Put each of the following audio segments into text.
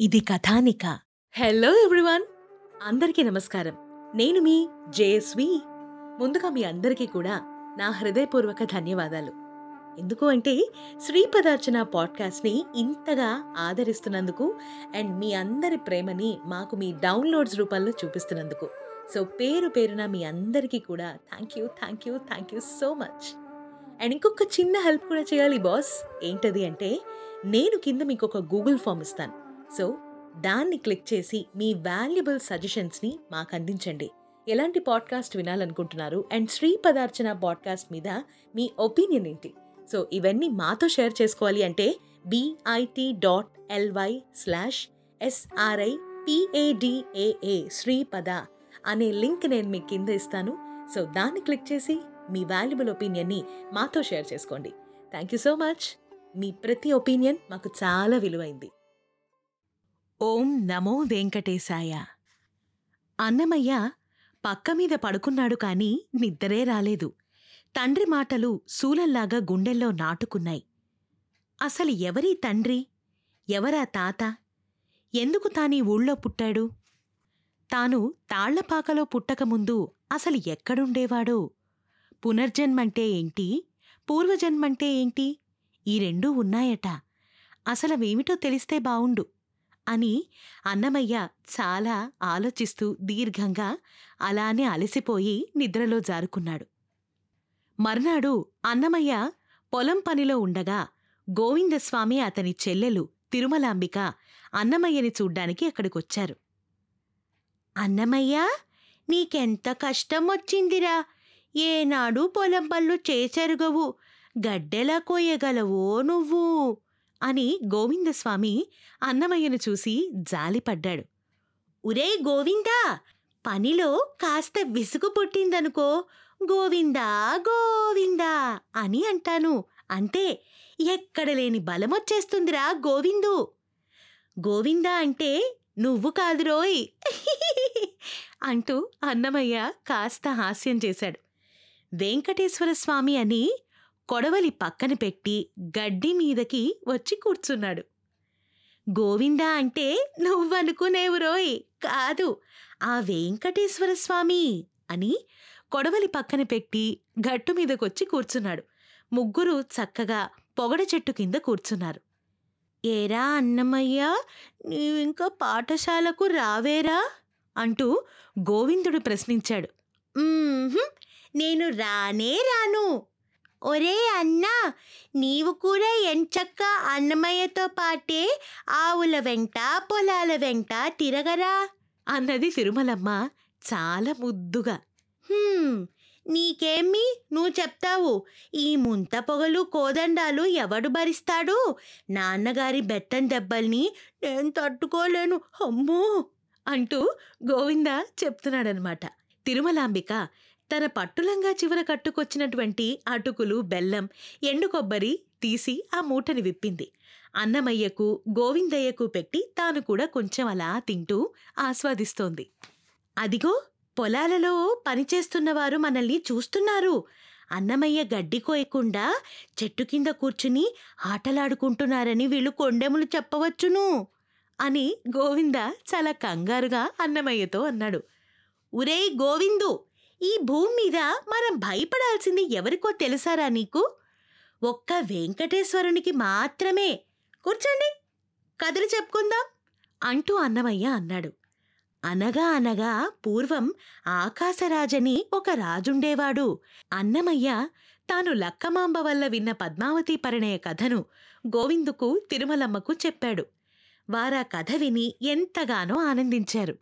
ఇది కథానిక. Hello everyone. అందరికీ నమస్కారం. నేను మీ జేఎస్వి. ముందుగా మీ అందరికీ కూడా నా హృదయపూర్వక ధన్యవాదాలు. ఎందుకు అంటే శ్రీపదార్చన పాడ్కాస్ట్ని ఇంతగా ఆదరిస్తున్నందుకు అండ్ మీ అందరి ప్రేమని మాకు మీ డౌన్లోడ్స్ రూపంలో చూపిస్తున్నందుకు. సో పేరు పేరున మీ అందరికీ కూడా thank you thank you thank you so much. And ఇంకొక చిన్న హెల్ప్ కూడా చేయాలి బాస్. ఏంటది అంటే నేను కింద మీకు ఒక గూగుల్ ఫామ్ ఇస్తాను. సో దాన్ని క్లిక్ చేసి మీ వాల్యుబుల్ సజెషన్స్ని మాకు అందించండి ఎలాంటి పాడ్కాస్ట్ వినాలనుకుంటున్నారు అండ్ శ్రీ పదార్చన పాడ్కాస్ట్ మీద మీ ఒపీనియన్ ఏంటి? సో ఇవన్నీ మాతో షేర్ చేసుకోవాలి అంటే BIT dot LY slash SRI PADAA Sripada అనే లింక్ నేను మీకు కింద ఇస్తాను. సో దాన్ని క్లిక్ చేసి మీ వాల్యుబుల్ ఒపీనియన్ని మాతో షేర్ చేసుకోండి. థ్యాంక్ యూ సో మచ్ మీ ప్రతి ఒపీనియన్ మాకు చాలా విలువైంది. ఓం నమో వెంకటేశాయ. అన్నమయ్య పక్క మీద పడుకున్నాడు కాని నిద్రే రాలేదు. తండ్రి మాటలు శూలల్లాగా గుండెల్లో నాటుకున్నాయి. అసలు ఎవరీ తండ్రి? ఎవరా తాత? ఎందుకు తానీ ఊళ్ళో పుట్టాడు? తాను తాళ్ళపాకలో పుట్టకముందు అసలు ఎక్కడుండేవాడో? పునర్జన్మంటే ఏంటి? పూర్వజన్మంటే ఏంటి? ఈ రెండూ ఉన్నాయట. అసలవేమిటో తెలిస్తే బావుండు అని అన్నమయ్య చాలా ఆలోచిస్తూ దీర్ఘంగా అలానే అలసిపోయి నిద్రలో జారుకున్నాడు. మర్నాడు అన్నమయ్య పొలం పనిలో ఉండగా గోవిందస్వామి అతని చెల్లెలు తిరుమలాంబిక అన్నమయ్యని చూడ్డానికి అక్కడికొచ్చారు. అన్నమయ్య నీకెంత కష్టం వచ్చిందిరా ఏనాడు పొలం పళ్ళు చేసరుగవు. గడ్డెలా కోయగలవో నువ్వు? అని గోవిందస్వామి అన్నమయ్యను చూసి జాలిపడ్డాడు. ఉరే గోవిందా పనిలో కాస్త విసుగు పుట్టిందనుకో. గోవిందా గోవిందా అని అంటాను. అంటే ఎక్కడ లేని బలమొచ్చేస్తుందిరా గోవిందు. గోవిందా అంటే నువ్వు కాదురోయ్ అంటూ అన్నమయ్య కాస్త హాస్యం చేశాడు. వెంకటేశ్వర స్వామి అని కొడవలి పక్కన పెట్టి గడ్డి మీదకి వచ్చి కూర్చున్నాడు. గోవిందా అంటే నువ్వనుకునేవురోయ్ కాదు ఆ వెంకటేశ్వర స్వామి అని కొడవలి పక్కన పెట్టి గట్టు మీదకొచ్చి కూర్చున్నాడు. ముగ్గురు చక్కగా పొగడ చెట్టు కింద కూర్చున్నారు. ఏరా అన్నమయ్య నీవింకా పాఠశాలకు రావేరా? అంటూ గోవిందుడు ప్రశ్నించాడు. నేను రానే రాను ఒరే అన్నా నీవు కూడా ఎంచక్క అన్నమయ్యతో పాటే ఆవుల వెంట పొలాల వెంట తిరగరా? అన్నది తిరుమలమ్మ చాలా ముద్దుగా. "హ్మ్, నీకేమి? నువ్వు చెప్తావు ఈ ముంత పొగలు కోదండాలు ఎవడు భరిస్తాడు? నాన్నగారి బెత్తం దెబ్బల్ని నేను తట్టుకోలేను అమ్మో! అంటూ గోవింద చెప్తున్నాడనమాట. తిరుమలాంబిక తన పట్టులంగా చివర కట్టుకొచ్చినటువంటి అటుకులు బెల్లం ఎండు కొబ్బరి తీసి ఆ మూటని విప్పింది. అన్నమయ్యకు గోవిందయ్యకు పెట్టి తాను కూడా కొంచెం అలా తింటూ ఆస్వాదిస్తోంది. అదిగో పొలాలలో పనిచేస్తున్నవారు మనల్ని చూస్తున్నారు. అన్నమయ్య గడ్డి కోయకుండా చెట్టు కింద కూర్చుని ఆటలాడుకుంటున్నారని వీళ్ళు కొండెములు చెప్పవచ్చును అని గోవింద చాలా కంగారుగా అన్నమయ్యతో అన్నాడు. ఉరేయ్ గోవిందు ఈ భూమి మీద మనం భయపడాల్సింది ఎవరికో తెలుసారా నీకు? ఒక్క వెంకటేశ్వరునికి మాత్రమే. కూర్చోండి. కథలు చెప్పుకుందాం. అంటూ అన్నమయ్య అన్నాడు. అనగా అనగా పూర్వం ఆకాశరాజని ఒక రాజుండేవాడు. అన్నమయ్య తాను లక్కమాంబ వల్ల విన్న పద్మావతి పరిణయ కథను గోవిందుకు తిరుమలమ్మకు చెప్పాడు. వారా కథ విని ఎంతగానో ఆనందించారు.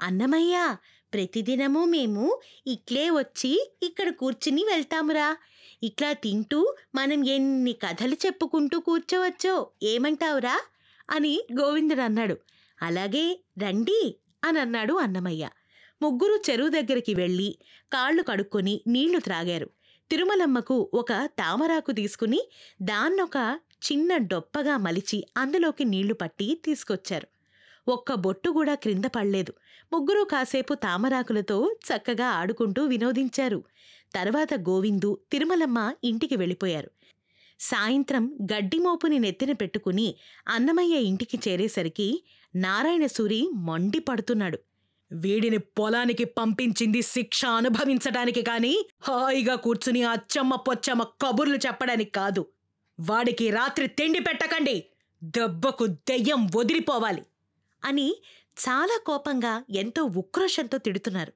అన్నమయ్య ప్రతిదినము మేము ఇట్లే వచ్చి ఇక్కడ కూర్చుని వెళ్తామురా. ఇట్లా తింటూ మనం ఎన్ని కథలు చెప్పుకుంటూ కూర్చోవచ్చో ఏమంటావురా? అని గోవిందుడు అన్నాడు. అలాగే రండి అని అన్నాడు అన్నమయ్య. ముగ్గురు చెరువు దగ్గరికి వెళ్ళి కాళ్ళు కడుక్కొని నీళ్ళు త్రాగారు. తిరుమలమ్మకు ఒక తామరాకు తీసుకుని దాన్నొక చిన్న డొప్పగా మలిచి అందులోకి నీళ్ళు పట్టి తీసుకొచ్చారు. ఒక్క బొట్టు కూడా క్రింద పడలేదు. ముగ్గురూ కాసేపు తామరాకులతో చక్కగా ఆడుకుంటూ వినోదించారు. తర్వాత గోవిందు తిరుమలమ్మ ఇంటికి వెళ్ళిపోయారు. సాయంత్రం గడ్డిమోపుని నెత్తిన పెట్టుకుని అన్నమయ్య ఇంటికి చేరేసరికి నారాయణసూరి మండిపడుతున్నాడు వీడిని పొలానికి పంపించింది శిక్ష అనుభవించడానికి కాని హాయిగా కూర్చుని అచ్చమ్మ పొచ్చమ్మ కబుర్లు చెప్పడానికి కాదు. వాడికి రాత్రి తిండి పెట్టకండి. దెబ్బకు దెయ్యం వదిలిపోవాలి. అని చాలా కోపంగా ఎంతో ఉక్రోషంతో తిడుతున్నారు.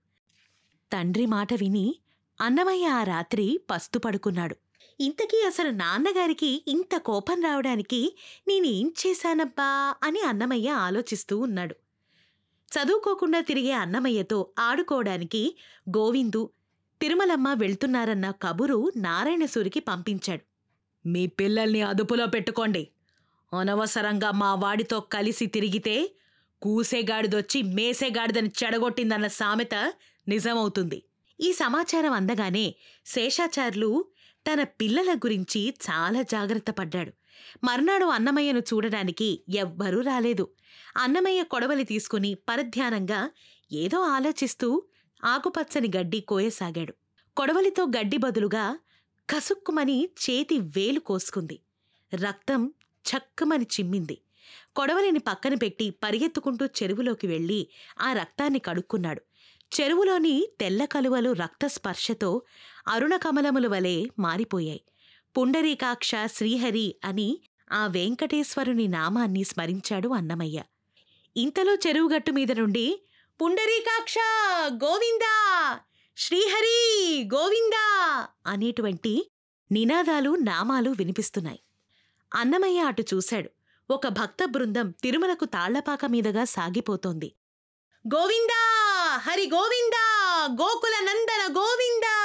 తండ్రి మాట విని అన్నమయ్య ఆ రాత్రి పస్తు పడుకున్నాడు ఇంతకీ అసలు నాన్నగారికి ఇంత కోపం రావడానికి నేనేం చేశానబ్బా అని అన్నమయ్య ఆలోచిస్తూ ఉన్నాడు. చదువుకోకుండా తిరిగే అన్నమయ్యతో ఆడుకోవడానికి గోవిందు తిరుమలమ్మ వెళ్తున్నారన్న కబురు నారాయణసూరికి పంపించాడు. మీ పిల్లల్ని అదుపులో పెట్టుకోండి. అనవసరంగా మా వాడితో కలిసి తిరిగితే కూసేగాడిదొచ్చి మేసేగాడిదని చెడగొట్టిందన్న సామెత నిజమవుతుంది. ఈ సమాచారం అందగానే శేషాచార్లు తన పిల్లల గురించి చాలా జాగ్రత్త పడ్డాడు. మర్నాడు అన్నమయ్యను చూడడానికి ఎవ్వరూ రాలేదు. అన్నమయ్య కొడవలి తీసుకుని పరధ్యానంగా ఏదో ఆలోచిస్తూ ఆకుపచ్చని గడ్డి కోయసాగాడు. కొడవలితో గడ్డి బదులుగా కసుక్కుమని చేతి వేలు కోసుకుంది. రక్తం చక్కమని చిమ్మింది. కొడవలిని పక్కన పెట్టి పరిగెత్తుకుంటూ చెరువులోకి వెళ్ళి ఆ రక్తాన్ని కడుక్కున్నాడు. చెరువులోని తెల్ల కలువలు రక్తస్పర్శతో అరుణకమలముల వలె మారిపోయాయి. పుండరీకాక్ష శ్రీహరి అని ఆ వెంకటేశ్వరుని నామాన్ని స్మరించాడు అన్నమయ్య. ఇంతలో చెరువుగట్టు మీద నుండి పుండరీకాక్ష గోవిందా! శ్రీహరి గోవిందా! అనేటువంటి నినాదాలు నామాలు వినిపిస్తున్నాయి. అన్నమయ్య అటు చూశాడు. ఒక భక్త బృందం తిరుమలకు తాళ్ళపాక మీదుగా సాగిపోతోంది. గోవిందా! హరి గోవిందా! గోకుల నందన గోవిందా!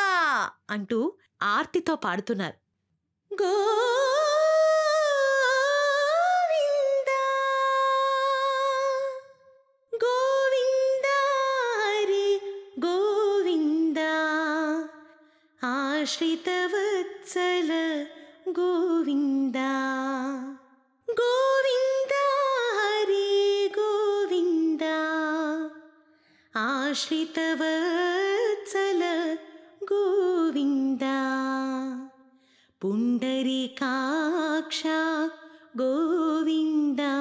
అంటూ ఆర్తితో పాడుతున్నారు. గోవిందా! గోవిందా! హరి గోవింద హరే గోవిందా. గోవిందా హరి గోవిందా. ఆశ్రితవత్సల గోవింద గోవిందా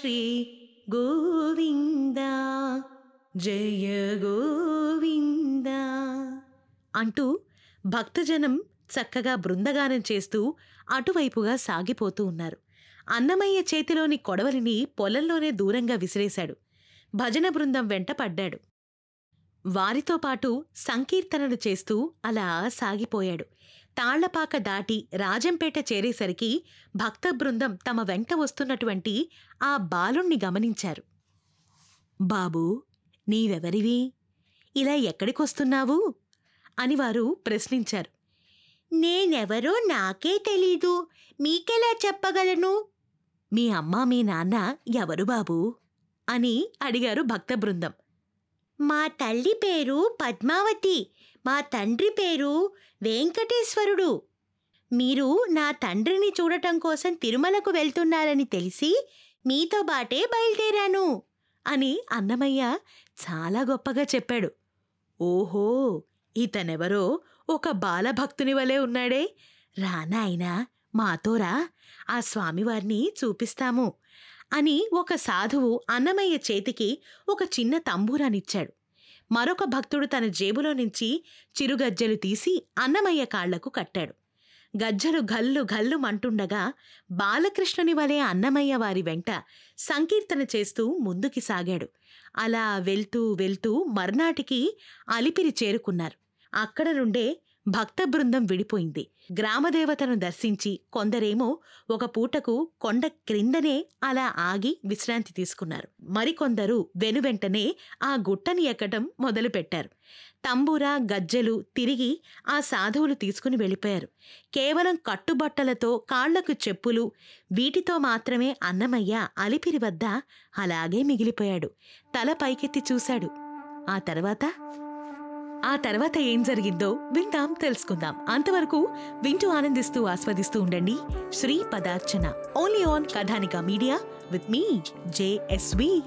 శ్రీ గోవిందా. జయ గోవిందా. అంటూ భక్తజనం చక్కగా బృందగానం చేస్తూ అటువైపుగా సాగిపోతూ ఉన్నారు. అన్నమయ్య చేతిలోని కొడవలిని పొలంలోనే దూరంగా విసిరేశాడు. భజన బృందం వెంట పడ్డాడు. వారితో పాటు సంకీర్తనలు చేస్తూ అలా సాగిపోయాడు. తాళ్ళపాక దాటి రాజంపేట చేరేసరికి భక్త బృందం తమ వెంట వస్తున్నటువంటి ఆ బాలుణ్ణి గమనించారు. బాబూ నీవెవరివి? ఇలా ఎక్కడికొస్తున్నావు? అని వారు ప్రశ్నించారు. నేనెవరో నాకే తెలీదు. మీకెలా చెప్పగలను? మీ అమ్మ మీ నాన్న ఎవరు బాబూ? అని అడిగారు భక్త బృందం. మా తల్లి పేరు పద్మావతి మా తండ్రి పేరు వెంకటేశ్వరుడు. మీరు నా తండ్రిని చూడటం కోసం తిరుమలకు వెళ్తున్నారని తెలిసి మీతో బాటే బయలుదేరాను అని అన్నమయ్య చాలా గొప్పగా చెప్పాడు. ఓహో ఇతనెవరో ఒక బాలభక్తుని వలె ఉన్నాడే. రానాయనా మాతోరా ఆ స్వామివారిని చూపిస్తాము అని ఒక సాధువు అన్నమయ్య చేతికి ఒక చిన్న తంబూరానిచ్చాడు. మరొక భక్తుడు తన జేబులో నుంచి చిరుగజ్జలు తీసి అన్నమయ్య కాళ్ళకు కట్టాడు. గజ్జలు గల్లు గల్లు మంటుండగా బాలకృష్ణుని వలె అన్నమయ్య వారి వెంట సంకీర్తన చేస్తూ ముందుకి సాగాడు. అలా వెళ్తూ వెళ్తూ మర్నాటికి అలిపిరి చేరుకున్నారు. అక్కడ నుండే భక్త బృందం విడిపోయింది. గ్రామదేవతను దర్శించి కొందరేమో ఒక పూటకు కొండ క్రిందనే అలా ఆగి విశ్రాంతి తీసుకున్నారు. మరికొందరు వెనువెంటనే ఆ గుట్టని ఎక్కటం మొదలుపెట్టారు. తంబూరా గజ్జెలు తిరిగి ఆ సాధువులు తీసుకుని వెళ్ళిపోయారు. కేవలం కట్టుబట్టలతో కాళ్ళకు చెప్పులు వీటితో మాత్రమే అన్నమయ్య అలిపిరి వద్ద అలాగే మిగిలిపోయాడు. తల పైకెత్తి చూశాడు. ఆ తర్వాత ఆ తర్వాత ఏం జరిగిందో విందాం తెలుసుకుందాం. అంతవరకు వింటూ ఆనందిస్తూ ఆస్వాదిస్తూ ఉండండి. Sri Padarchana. Only on Kathanika media with me JSV.